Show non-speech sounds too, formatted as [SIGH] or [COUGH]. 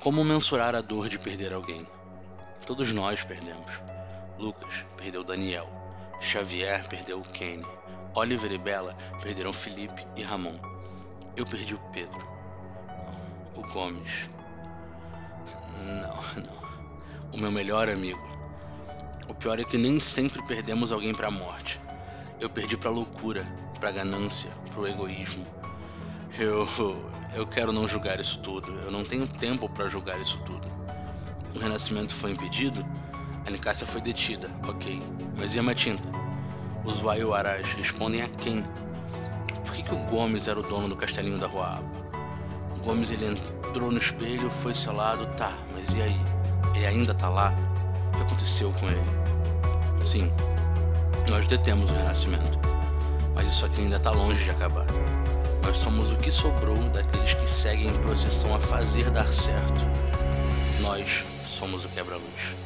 Como mensurar a dor de perder alguém? Todos nós perdemos. Lucas perdeu Daniel. Xavier perdeu Kenny. Oliver e Bella perderam Felipe e Ramon. Eu perdi o Pedro. O Gomes. Não, [LAUGHS] não. O meu melhor amigo. O pior é que nem sempre perdemos alguém para a morte. Eu perdi para a loucura, para a ganância, para o egoísmo. Eu eu quero não julgar isso tudo. Eu não tenho tempo para julgar isso tudo. O renascimento foi impedido? A Nicásia foi detida, ok. Mas e a Matinta? Os Waioarás respondem a quem? Por que, que o Gomes era o dono do castelinho da Rua Aba? O Gomes ele entrou no espelho, foi selado, tá, mas e aí? Ele ainda tá lá? O que aconteceu com ele? Sim, nós detemos o renascimento, mas isso aqui ainda tá longe de acabar. Nós somos o que sobrou daqueles que seguem em procissão a fazer dar certo. Nós somos o quebra-luz.